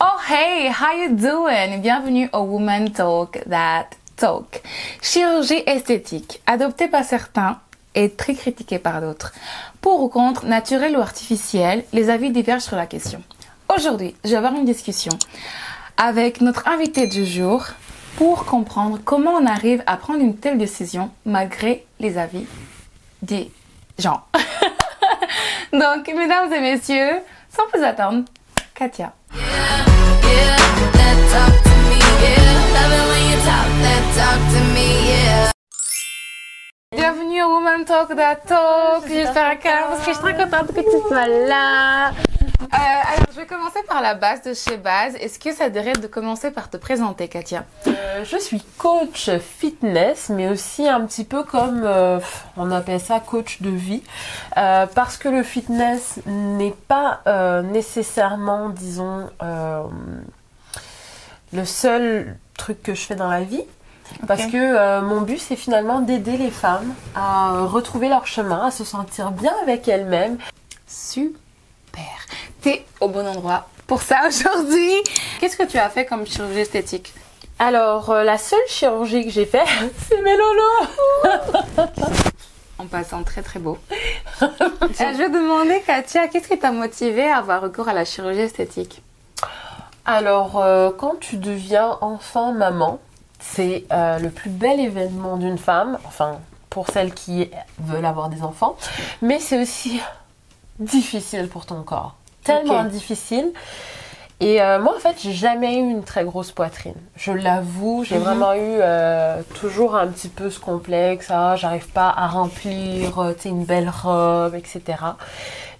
Oh hey, how you doing? Bienvenue au Woman Talk That Talk. Chirurgie esthétique, adoptée par certains et très critiquée par d'autres. Pour ou contre, naturel ou artificiel, les avis divergent sur la question. Aujourd'hui, je vais avoir une discussion avec notre invité du jour pour comprendre comment on arrive à prendre une telle décision malgré les avis des gens. Donc, mesdames et messieurs, sans plus attendre, Katia. Yeah, that talk to me, yeah. Love it when you talk that talk to me, yeah. Bienvenue au Woman Talk That Talk. J'espère que parce que je suis très contente que tu sois là. Euh, alors, je vais commencer par la base de chez Base. Est-ce que ça dirait de commencer par te présenter, Katia? Euh, je suis coach fitness, mais aussi un petit peu comme euh, on appelle ça coach de vie, parce que le fitness n'est pas nécessairement, disons, le seul truc que je fais dans la vie. Parce que euh, mon but, c'est finalement d'aider les femmes à retrouver leur chemin, à se sentir bien avec elles-mêmes. Super. T'es au bon endroit pour ça aujourd'hui. Qu'est-ce que tu as fait comme chirurgie esthétique? Alors, euh, la seule chirurgie que j'ai fait, c'est mes lolos. En passant très très beau. Euh, je vais demander, Katia, qu'est-ce qui t'a motivé à avoir recours à la chirurgie esthétique? Alors, euh, quand tu deviens enfant maman, c'est euh, le plus bel événement d'une femme, enfin pour celles qui veulent avoir des enfants, mais c'est aussi difficile pour ton corps, tellement difficile. Et euh, moi, en fait, j'ai jamais eu une très grosse poitrine. Je l'avoue, j'ai Mhm. vraiment eu euh, toujours un petit peu ce complexe. Ah, j'arrive pas à remplir, euh, tu sais, une belle robe, etc.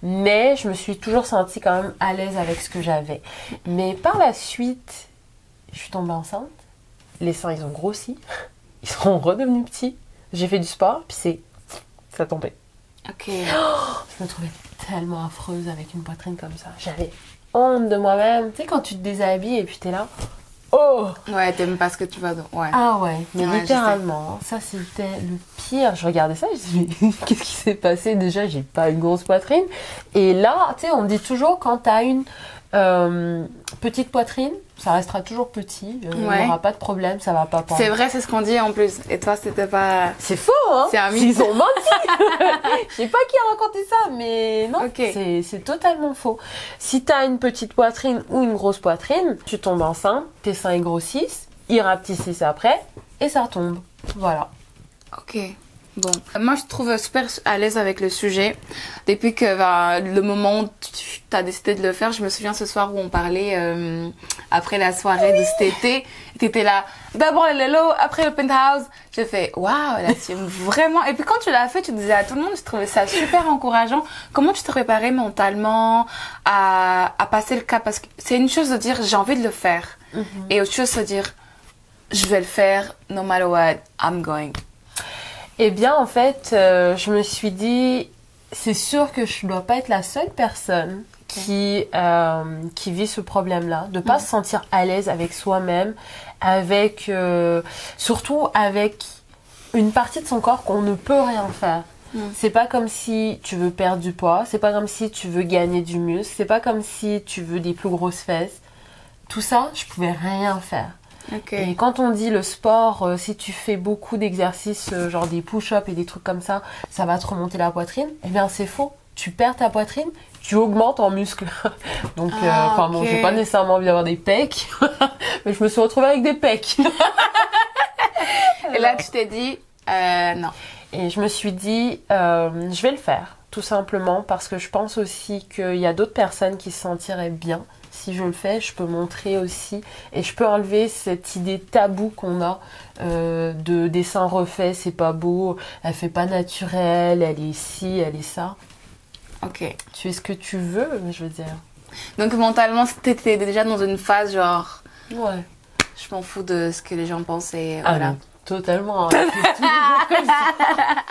Mais je me suis toujours sentie quand même à l'aise avec ce que j'avais. Mais par la suite, je suis tombée enceinte. Les seins, ils ont grossi. Ils sont redevenus petits. J'ai fait du sport, puis c'est... Ça tombait. Ok. Je me trouvais tellement affreuse avec une poitrine comme ça. J'avais honte de moi-même. Tu sais, quand tu te déshabilles et puis t'es là... Oh Ouais, t'aimes pas ce que tu vas dans. Ouais. Ah ouais, mais Ouais, littéralement, ça c'était le pire. Je regardais ça, je me dis, mais qu'est-ce qui s'est passé? Déjà, j'ai pas une grosse poitrine. Et là, tu sais, on dit toujours quand t'as une euh, petite poitrine, ça restera toujours petit. euh, Il n'y aura pas de problème, ça va pas pendre. C'est vrai, c'est ce qu'on dit en plus. Et toi, c'était pas. C'est faux, hein C'est un mythe. Ils ont menti Je sais pas qui a raconté ça, mais non, c'est- totalement faux. Si t'as une petite poitrine ou une grosse poitrine, tu tombes enceinte, tes seins grossissent, ils rapetissent après, et ça tombe. Voilà. Ok. Bon. Moi, je te trouve super à l'aise avec le sujet. Depuis que ben, le moment où tu as décidé de le faire, je me souviens ce soir où on parlait euh, après la soirée de cet été. Tu étais là, d'abord le Lelo, après le penthouse. J'ai fait, waouh, elle assume vraiment. Et puis quand tu l'as fait, tu disais à tout le monde, je trouvais ça super encourageant. Comment tu te préparais mentalement à, à passer le cap? Parce que c'est une chose de dire, j'ai envie de le faire. Et autre chose de dire, je vais le faire, no matter what, I'm going. Eh bien, en fait, euh, je me suis dit, c'est sûr que je ne dois pas être la seule personne qui, euh, qui vit ce problème-là, de pas se sentir à l'aise avec soi-même, avec euh, surtout avec une partie de son corps qu'on ne peut rien faire. Mm. C'est pas comme si tu veux perdre du poids, c'est pas comme si tu veux gagner du muscle, c'est pas comme si tu veux des plus grosses fesses. Tout ça, je pouvais rien faire. Et quand on dit le sport, euh, si tu fais beaucoup d'exercices, euh, genre des push-ups et des trucs comme ça, ça va te remonter la poitrine, eh bien c'est faux. Tu perds ta poitrine, tu augmentes en muscle. Donc, euh, Ah, enfin bon, j'ai pas nécessairement envie d'avoir des pecs, mais je me suis retrouvée avec des pecs. Et là, tu t'es dit, non. Et je me suis dit, je vais le faire, tout simplement, parce que je pense aussi qu'il y a d'autres personnes qui se sentiraient bien. Si je le fais, je peux montrer aussi et je peux enlever cette idée taboue qu'on a euh, de dessin refait, c'est pas beau, elle fait pas naturel, elle est ci, elle est ça. Ok. Tu es ce que tu veux, je veux dire. Donc mentalement, t'étais déjà dans une phase genre, Ouais. je m'en fous de ce que les gens pensent et Ah voilà. non, totalement. hein.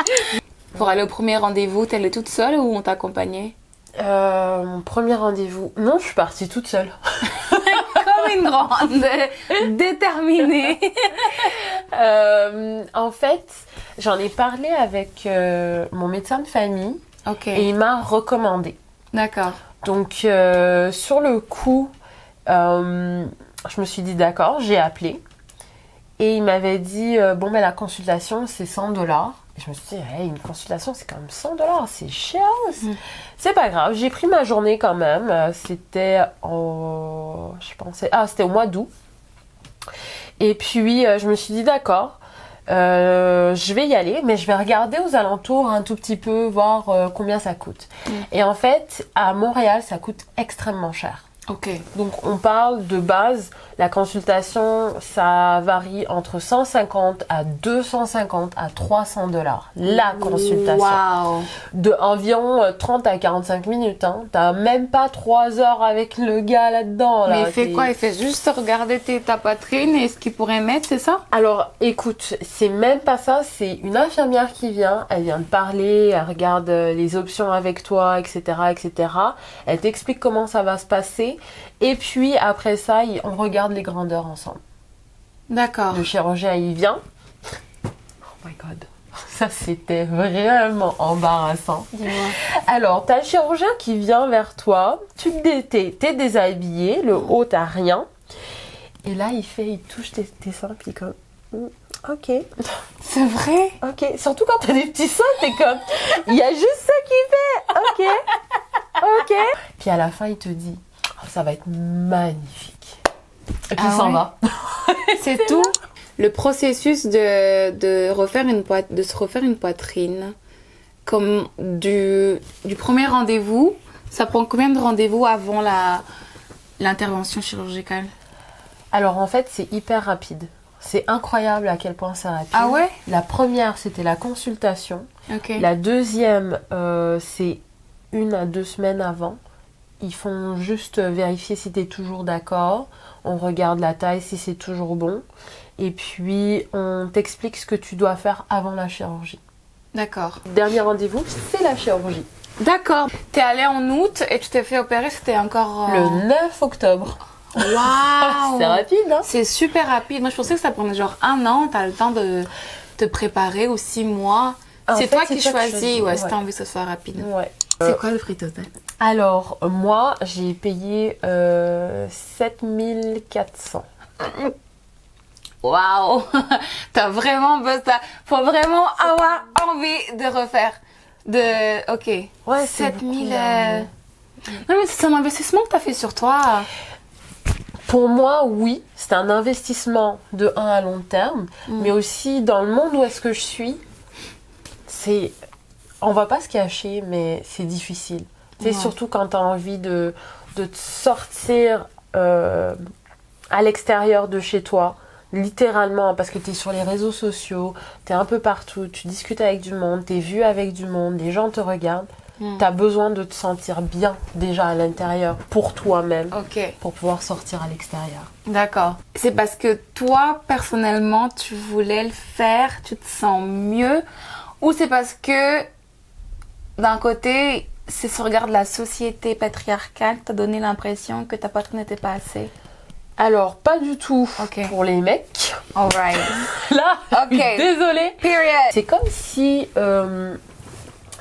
Pour aller au premier rendez-vous, t'es allée toute seule ou on t'a accompagnée? Euh, mon premier rendez-vous. Non, je suis partie toute seule. Comme une grande, déterminée. Euh, en fait, j'en ai parlé avec euh, mon médecin de famille et il m'a recommandé. D'accord. Donc, sur le coup, je me suis dit d'accord, j'ai appelé. Et il m'avait dit, bon, mais la consultation, c'est 100 dollars. Et je me suis dit, hey, une consultation, c'est quand même 100 dollars, c'est cher. Mm. C'est pas grave, j'ai pris ma journée quand même. Euh, C'était en. Je pensais. Ah, c'était au mois d'août. Et puis, euh, je me suis dit, d'accord, euh, je vais y aller, mais je vais regarder aux alentours un tout petit peu, voir euh, combien ça coûte. Mm. Et en fait, à Montréal, ça coûte extrêmement cher. Ok. Donc on parle de base, la consultation, ça varie entre 150 à 250 à 300 dollars. La consultation. Waouh. De environ euh, 30 à 45 minutes. Hein. T'as même pas 3 heures avec le gars là-dedans. Mais là. il fait quoi? Il fait juste regarder ta poitrine et ce qu'il pourrait mettre, c'est ça? Alors, écoute, c'est même pas ça, c'est une infirmière qui vient, elle vient te parler, elle regarde euh, les options avec toi, etc., etc. Elle t'explique comment ça va se passer, et puis après ça, on regarde les grandeurs ensemble. D'accord. Le chirurgien, il vient. Oh my god, ça c'était vraiment embarrassant. Alors, t'as le chirurgien qui vient vers toi, tu t'es t'es déshabillé, le haut t'as rien, et là il fait, il touche tes, tes seins, puis comme, Hmm, ok. C'est vrai? Ok, surtout quand t'as des petits seins, t'es comme, il y a juste ça qui fait, ok, ok. Puis à la fin, il te dit, ça va être magnifique. Et puis Ah il s'en ouais va. C'est tout Le processus de, de, refaire une poit- de se refaire une poitrine, comme du, du premier rendez-vous, ça prend combien de rendez-vous avant la l'intervention chirurgicale? Alors en fait, c'est hyper rapide. C'est incroyable à quel point c'est rapide. Ah ouais? La première, c'était la consultation. Ok. La deuxième, euh, c'est une à deux semaines avant. Ils font juste vérifier si tu es toujours d'accord. On regarde la taille, si c'est toujours bon. Et puis, on t'explique ce que tu dois faire avant la chirurgie. D'accord. Dernier rendez-vous, c'est la chirurgie. D'accord. T'es allé en août et tu t'es fait opérer, c'était encore... euh, Le 9 octobre. Waouh C'est rapide, hein C'est super rapide. Moi, je pensais que ça prenait genre un an. T'as le temps de te préparer ou six mois. C'est toi qui toi qui choisis, ouais, si ouais. t'as envie que ce soit rapide. Ouais. C'est quoi le prix total? Alors, moi, j'ai payé euh, 7400. Waouh T'as vraiment besoin. Faut vraiment avoir envie de refaire. De. Ok. Ouais, c'est 7000. beaucoup, euh. Non, mais c'est un investissement que t'as fait sur toi. Pour moi, oui, c'est un investissement de 1 à long terme, Mm. mais aussi dans le monde où est-ce que je suis, c'est. On va pas se cacher, mais c'est difficile. C'est Ouais. surtout quand tu as envie de, de te sortir euh, à l'extérieur de chez toi, littéralement, parce que tu es sur les réseaux sociaux, tu es un peu partout, tu discutes avec du monde, tu es vu avec du monde, les gens te regardent. Mm. Tu as besoin de te sentir bien déjà à l'intérieur pour toi-même pour pouvoir sortir à l'extérieur. D'accord. C'est parce que toi, personnellement, tu voulais le faire, tu te sens mieux, ou c'est parce que, d'un côté, c'est ce regard de la société patriarcale qui t'a donné l'impression que ta poitrine n'était pas assez? Alors, pas du tout pour les mecs. Alright. Là, Ok. désolée. Period. C'est comme si, euh,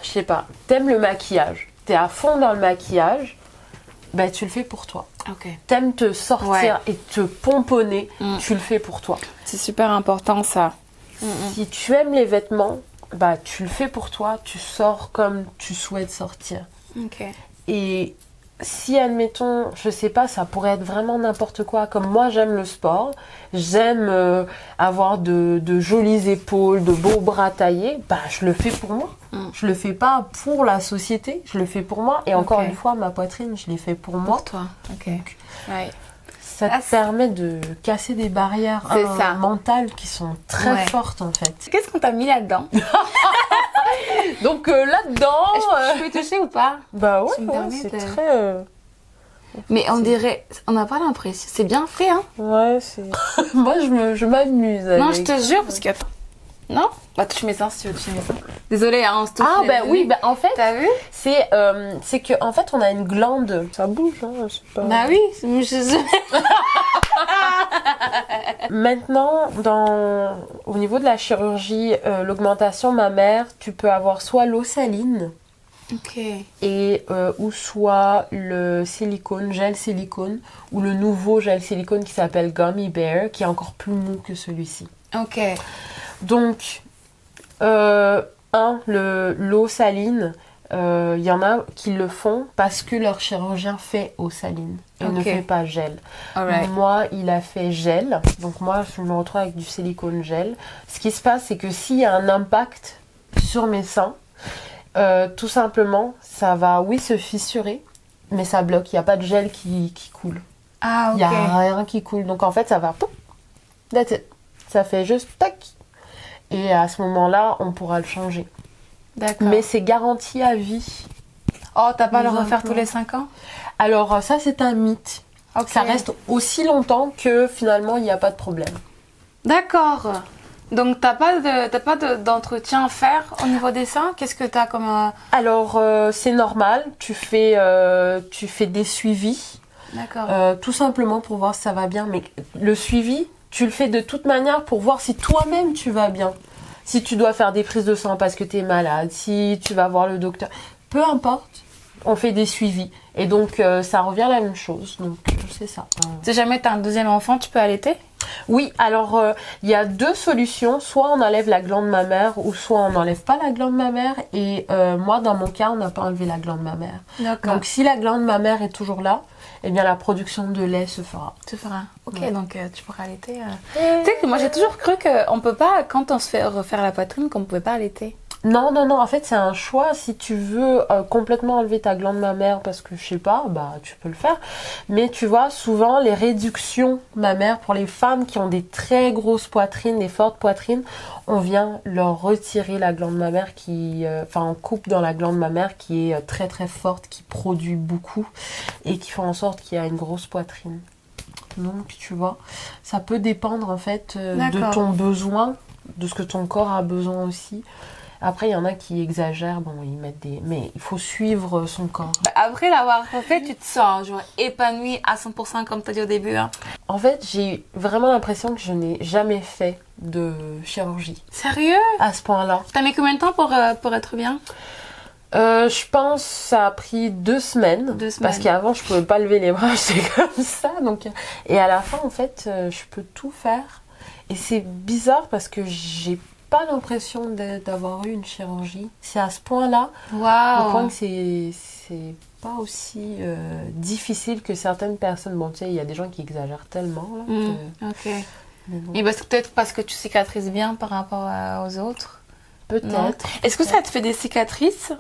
je sais pas, t'aimes le maquillage. T'es à fond dans le maquillage. Ben, tu le fais pour toi. Ok. T'aimes te sortir Ouais. et te pomponner. Mm. Tu le fais pour toi. C'est super important ça. Si tu aimes les vêtements, bah, tu le fais pour toi. Tu sors comme tu souhaites sortir. Ok. Et si, admettons, je sais pas, ça pourrait être vraiment n'importe quoi. Comme moi, j'aime le sport, j'aime euh, avoir de, de jolies épaules, de beaux bras taillés, bah, je le fais pour moi. Mm. Je le fais pas pour la société, je le fais pour moi. Et encore une fois, ma poitrine, je l'ai fait pour moi. Pour toi. Ok. Ouais. Ça Ah, te c'est- permet de casser des barrières hein, ça. mentales qui sont très Ouais. fortes en fait. Qu'est-ce qu'on t'a mis là-dedans Donc euh, là-dedans, euh, Je peux toucher ou pas? Bah ouais, c'est de- très. euh, Mais on dirait, on n'a pas l'impression. C'est bien fait, hein Ouais, c'est. Moi, je me- je m'amuse. Non, je te jure, parce que. Non Bah, touche mes seins si tu veux toucher mes seins. Désolée, hein, on se touche. Ah bah oui, bah en fait, T'as vu c'est euh, c'est que en fait on a une glande. Ça bouge, hein, je sais pas. Bah oui, je- Maintenant, dans au niveau de la chirurgie, euh, l'augmentation mammaire, tu peux avoir soit l'eau saline, Ok. et euh, ou soit le silicone, gel silicone, ou le nouveau gel silicone qui s'appelle Gummy Bear, qui est encore plus mou que celui-ci. Ok. Donc, euh, un, l'eau saline, euh, il y en a qui le font parce que leur chirurgien fait eau saline et ne fait pas gel. Moi, il a fait gel. Donc moi, je me retrouve avec du silicone gel. Ce qui se passe, c'est que s'il y a un impact sur mes seins, euh, tout simplement, ça va, oui, se fissurer, mais ça bloque. Il n'y a pas de gel qui, qui coule. Ah, Il n'y a rien qui coule. Donc en fait, ça va... that's it. Ça fait juste tac. Et à ce moment-là, on pourra le changer. D'accord. Mais c'est garanti à vie. Oh, t'as pas à le refaire tous les 5 ans? Alors euh, ça, c'est un mythe. Ça reste aussi longtemps que finalement, il n'y a pas de problème. D'accord. Donc t'as pas de t'as pas de- d'entretien à faire au niveau des seins? Qu'est-ce que t'as comme un... Alors euh, c'est normal, tu fais, euh, tu fais des suivis, D'accord. euh, tout simplement pour voir si ça va bien. Mais le suivi, tu le fais de toute manière pour voir si toi-même tu vas bien. Si tu dois faire des prises de sang parce que tu es malade, si tu vas voir le docteur, peu importe, on fait des suivis. Et donc euh, ça revient à la même chose. Donc euh, c'est ça. Si jamais t'as un deuxième enfant, tu peux allaiter? Oui, alors euh, il y a deux solutions. Soit on enlève la glande mammaire ou soit on n'enlève pas la glande mammaire. Et euh, moi, dans mon cas, on n'a pas enlevé la glande mammaire. Donc si la glande mammaire est toujours là, eh bien la production de lait se fera. tu feras. Ok, Ouais. donc euh, tu pourras allaiter. euh. Tu sais que moi j'ai toujours cru qu'on peut pas, quand on se fait refaire la poitrine, qu'on pouvait pas allaiter. Non, non, non, en fait c'est un choix. Si tu veux euh, complètement enlever ta glande mammaire parce que je sais pas, bah tu peux le faire. Mais tu vois, souvent les réductions mammaires pour les femmes qui ont des très grosses poitrines, des fortes poitrines, on vient leur retirer la glande mammaire qui, euh, enfin on coupe dans la glande mammaire qui est euh, très très forte, qui produit beaucoup et qui fait en sorte qu'il y a une grosse poitrine. Donc tu vois, ça peut dépendre en fait euh, de ton besoin, de ce que ton corps a besoin aussi. Après, il y en a qui exagèrent, bon, ils mettent des. Mais il faut suivre son corps. Après l'avoir refait, tu te sens genre épanouie à 100% comme tu as dit au début. Hein. En fait, j'ai vraiment l'impression que je n'ai jamais fait de chirurgie Sérieux? À ce point-là. T'as mis combien de temps pour, euh, pour être bien? Euh, je pense que ça a pris deux semaines. Deux semaines. Parce qu'avant, je pouvais pas lever les bras, j'étais comme ça. Donc... Et à la fin, en fait, euh, je peux tout faire. Et c'est bizarre parce que j'ai pas l'impression d'avoir eu une chirurgie. C'est à ce point-là, au point que c'est pas aussi euh, difficile que certaines personnes. Bon, tu sais, il y a des gens qui exagèrent tellement. Là, Mm, que- Ok. bon, Et c'est peut-être parce que tu cicatrises bien par rapport à- aux autres? Peut-être. Est-ce que ça te fait des cicatrices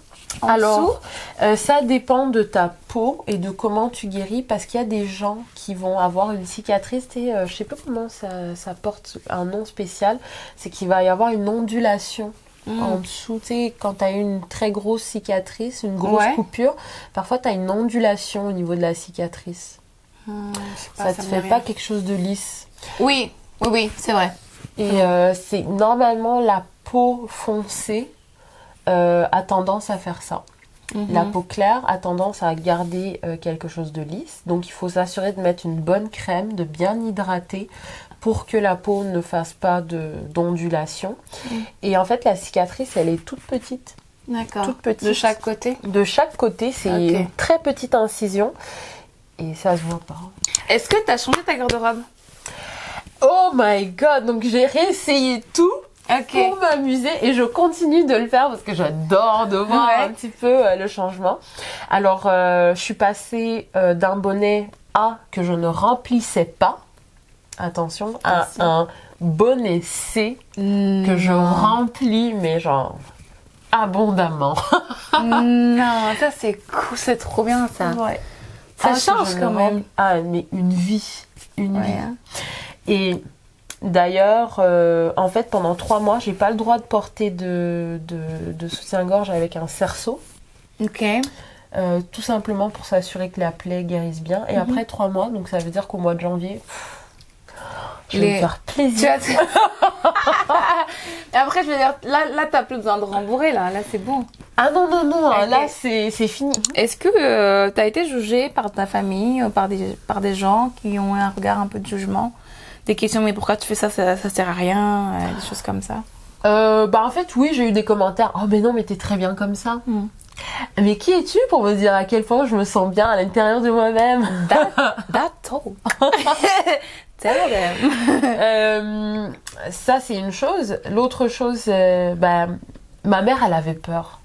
en Alors, dessous? euh, ça dépend de ta peau et de comment tu guéris parce qu'il y a des gens qui vont avoir une cicatrice, sais, euh, je sais pas comment ça, ça porte un nom spécial, c'est qu'il va y avoir une ondulation Mm. en dessous, tu sais, quand tu as une très grosse cicatrice, une grosse Ouais. coupure, parfois tu as une ondulation au niveau de la cicatrice. Pas, ça te me fait pas quelque chose de lisse. Oui, oui, oui, c'est vrai. Et euh, c'est normalement la peau foncée euh, a tendance à faire ça. La Mhm. peau claire a tendance à garder euh, quelque chose de lisse. Donc il faut s'assurer de mettre une bonne crème, de bien hydrater pour que la peau ne fasse pas d'ondulation. Et en fait, la cicatrice, elle est toute petite. D'accord. Toute petite. De chaque côté? De chaque côté, c'est une très petite incision. Et ça se voit pas. Est-ce que tu as changé ta garde-robe? Oh my god Donc j'ai réessayé tout Pour m'amuser et je continue de le faire parce que j'adore de voir Ouais. un petit peu euh, le changement. Alors, euh, je suis passée euh, d'un bonnet A que je ne remplissais pas, attention, à un bonnet C que je remplis, mais genre abondamment. non, ça c'est cool, c'est trop bien ça. Ouais. Ça Ah, change quand même. Ah, mais une vie. Une vie. Ouais, hein. Et d'ailleurs, euh, en fait, pendant trois mois, j'ai pas le droit de porter de, de, de soutien-gorge avec un cerceau. Ok. euh, tout simplement pour s'assurer que la plaie guérisse bien. Et Mhm. après trois mois, donc ça veut dire qu'au mois de janvier, pff, je vais Les- me faire Tu plaisir. as... Et après, je veux dire, là, là t'as plus besoin de rembourrer, là, là c'est bon. Ah non, non, non, Ok. là c'est fini. Est-ce que euh, t'as été jugée par ta famille, euh, par des, par des gens qui ont un regard un peu de jugement? Des questions, mais pourquoi tu fais ça, ça, ça sert à rien, euh, des choses comme ça. Euh, bah en fait, oui, j'ai eu des commentaires. Oh, mais non, mais t'es très bien comme ça. Mhm. Mais qui es-tu pour me dire à quel point je me sens bien à l'intérieur de moi-même? That, that's all. Tell them. Euh, Ça, c'est une chose. L'autre chose, bah, ma mère, elle avait peur.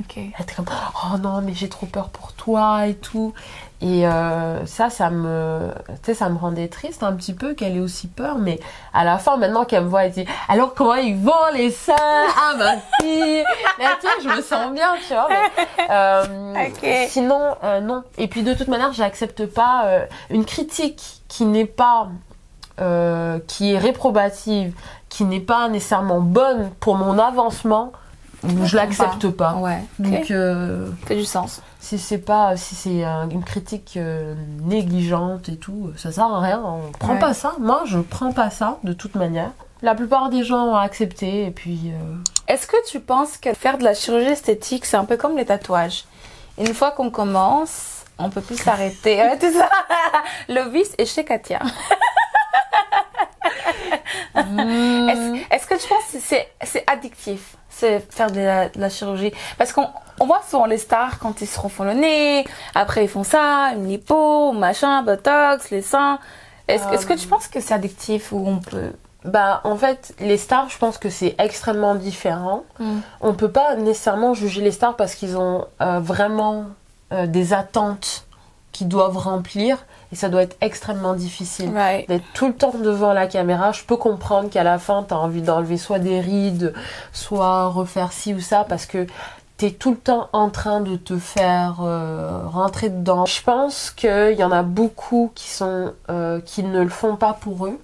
Ok. Elle était comme oh non mais j'ai trop peur pour toi et tout et euh, ça ça me tu sais ça me rendait triste un petit peu qu'elle ait aussi peur mais à la fin maintenant qu'elle me voit elle dit alors comment ils vont les seins? Ah ma fille là tu je me sens bien tu vois mais, euh, sinon euh, non. Et puis de toute manière j'accepte pas euh, une critique qui n'est pas euh, qui est réprobative qui n'est pas nécessairement bonne pour mon avancement je l'accepte pas Ouais. donc, Ok. euh, fait du sens. si c'est pas, si c'est euh, une critique euh, négligente et tout, ça sert à rien. On prend Ouais. pas ça. Moi, je prends pas ça de toute manière. La plupart des gens ont accepté et puis. euh, Est-ce que tu penses que faire de la chirurgie esthétique, c'est un peu comme les tatouages? Une fois qu'on commence, on peut plus s'arrêter. Ouais, tout ça. Le vice est chez Katia. Est-ce est-ce que tu penses que c'est c'est addictif c'est faire de la, de la chirurgie? Parce qu'on on voit souvent les stars quand ils se refont le nez, après ils font ça, une lipo, machin, botox, les seins. Est-ce que tu penses que c'est addictif ou on peut? Bah, en fait, les stars, je pense que c'est extrêmement différent. On peut pas nécessairement juger les stars parce qu'ils ont euh, vraiment euh, des attentes qu'ils doivent remplir et ça doit être extrêmement difficile. D'être tout le temps devant la caméra, je peux comprendre qu'à la fin, tu as envie d'enlever soit des rides, soit refaire ci ou ça, parce que tu es tout le temps en train de te faire euh, rentrer dedans. Je pense qu'il y en a beaucoup qui, sont, euh, qui ne le font pas pour eux.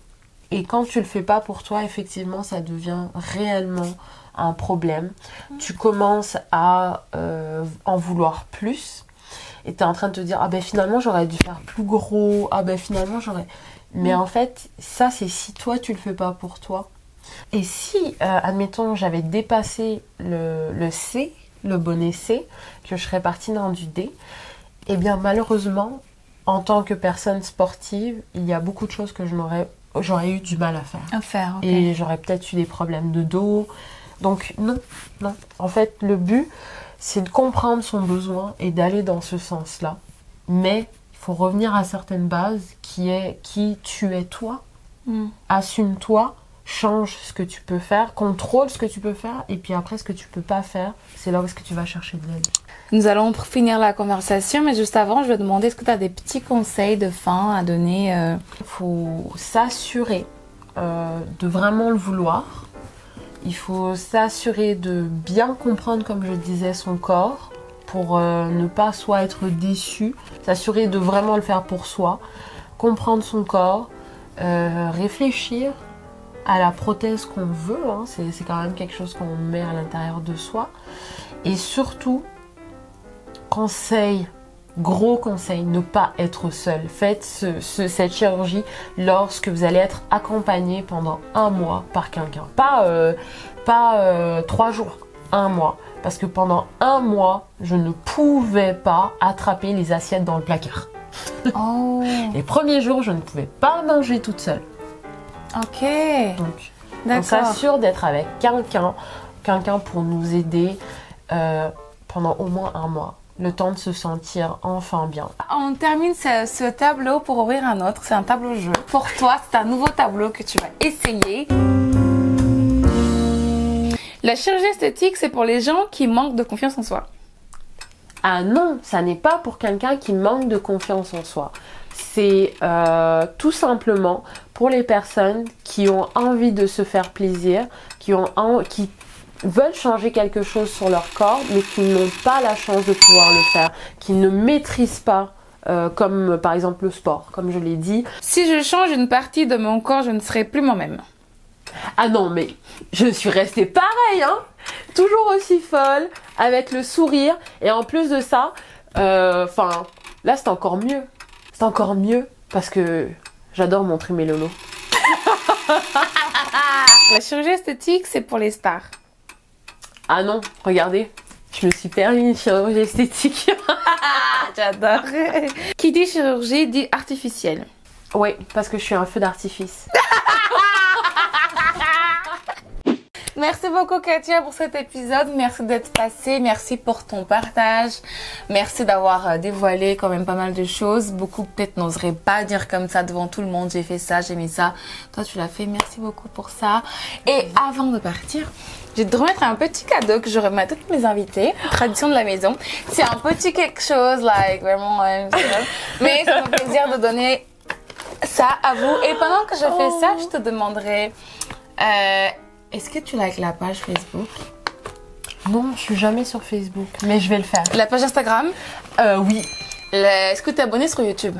Et quand tu le fais pas pour toi, effectivement, ça devient réellement un problème. Tu commences à euh, en vouloir plus. Et tu es en train de te dire, ah ben finalement j'aurais dû faire plus gros, ah ben finalement j'aurais... Mais en fait, ça c'est si toi tu le fais pas pour toi. Et si, euh, admettons, j'avais dépassé le, le C, le bonnet C, que je serais partie dans du D, eh bien malheureusement, en tant que personne sportive, il y a beaucoup de choses que je n'aurais j'aurais eu du mal à faire. À faire. Et j'aurais peut-être eu des problèmes de dos. Donc non, non. En fait, le but, c'est de comprendre son besoin et d'aller dans ce sens-là. Mais il faut revenir à certaines bases qui est qui tu es toi. Mm. Assume-toi, change ce que tu peux faire, contrôle ce que tu peux faire, et puis après ce que tu peux pas faire, c'est là où est-ce que tu vas chercher de l'aide. Nous allons finir la conversation, mais juste avant, je vais demander est-ce que tu as des petits conseils de fin à donner euh, Il faut s'assurer euh, de vraiment le vouloir. Il faut s'assurer de bien comprendre, comme je disais, son corps pour euh, ne pas soit être déçu. S'assurer de vraiment le faire pour soi. Comprendre son corps. euh, réfléchir à la prothèse qu'on veut. hein. C'est c'est quand même quelque chose qu'on met à l'intérieur de soi. Et surtout, conseil Gros conseil, ne pas être seul. Faites ce- ce- cette chirurgie lorsque vous allez être accompagné pendant un mois par quelqu'un. Pas, euh, pas euh, trois jours, un mois. Parce que pendant un mois, je ne pouvais pas attraper les assiettes dans le placard. Oh, Les premiers jours, je ne pouvais pas manger toute seule. ok. Donc, on s'assure d'être avec quelqu'un, quelqu'un pour nous aider euh, pendant au moins un mois. Le temps de se sentir enfin bien. On termine ce, ce tableau pour ouvrir un autre. C'est un tableau jeu. Pour toi, c'est un nouveau tableau que tu vas essayer. La chirurgie esthétique, c'est pour les gens qui manquent de confiance en soi. Ah non, ça n'est pas pour quelqu'un qui manque de confiance en soi. C'est euh, tout simplement pour les personnes qui ont envie de se faire plaisir, qui, ont en- qui veulent changer quelque chose sur leur corps, mais qui n'ont pas la chance de pouvoir le faire, qui ne maîtrisent pas, euh, comme euh, par exemple le sport, comme je l'ai dit. Si je change une partie de mon corps, je ne serai plus moi-même. Ah non, mais je suis restée pareil, hein Toujours aussi folle, avec le sourire, et en plus de ça, enfin, là c'est encore mieux. C'est encore mieux, parce que j'adore montrer mes lolos. La chirurgie esthétique, c'est pour les stars. Ah non, regardez, je me suis permis une chirurgie esthétique. J'adore. qui dit chirurgie dit artificielle. oui, parce que je suis un feu d'artifice. Merci beaucoup Katia pour cet épisode. Merci d'être passée. Merci pour ton partage. Merci d'avoir euh, dévoilé quand même pas mal de choses. Beaucoup peut-être n'oseraient pas dire comme ça devant tout le monde. J'ai fait ça, j'ai mis ça. Toi tu l'as fait. Merci beaucoup pour ça. Et avant de partir, je vais te remettre un petit cadeau que je remets à toutes mes invités. Tradition de la maison. C'est un petit quelque chose, like vraiment. euh, mais c'est mon plaisir de donner ça à vous. Et pendant que je fais ça, je te demanderai. euh, est-ce que tu likes la page Facebook? Non, je suis jamais sur Facebook, mais je vais le faire. La page Instagram? Euh, oui. Le- Est-ce que tu es abonné sur YouTube?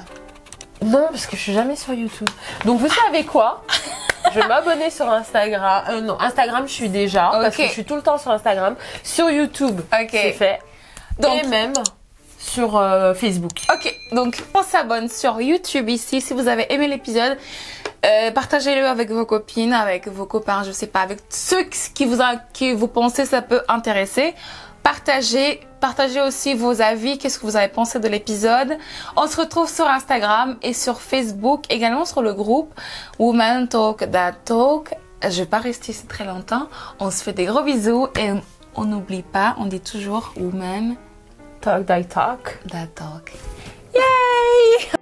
Non, parce que je suis jamais sur YouTube. Donc vous savez quoi? Je vais m'abonner sur Instagram. Euh, non, Instagram, je suis déjà parce Ok. que je suis tout le temps sur Instagram. Sur YouTube, Ok. c'est fait. Donc- Et même sur euh, Facebook. Ok, donc on s'abonne sur YouTube ici. Si vous avez aimé l'épisode, euh, partagez-le avec vos copines, avec vos copains, je sais pas, avec ceux qui vous, a- qui vous pensez ça peut intéresser. Partagez, partagez aussi vos avis, qu'est-ce que vous avez pensé de l'épisode. On se retrouve sur Instagram et sur Facebook, également sur le groupe Woman Talk That Talk. Je vais pas rester ici très longtemps. On se fait des gros bisous et on n'oublie pas, on dit toujours Woman Talk, die, talk. That Talk. Yay!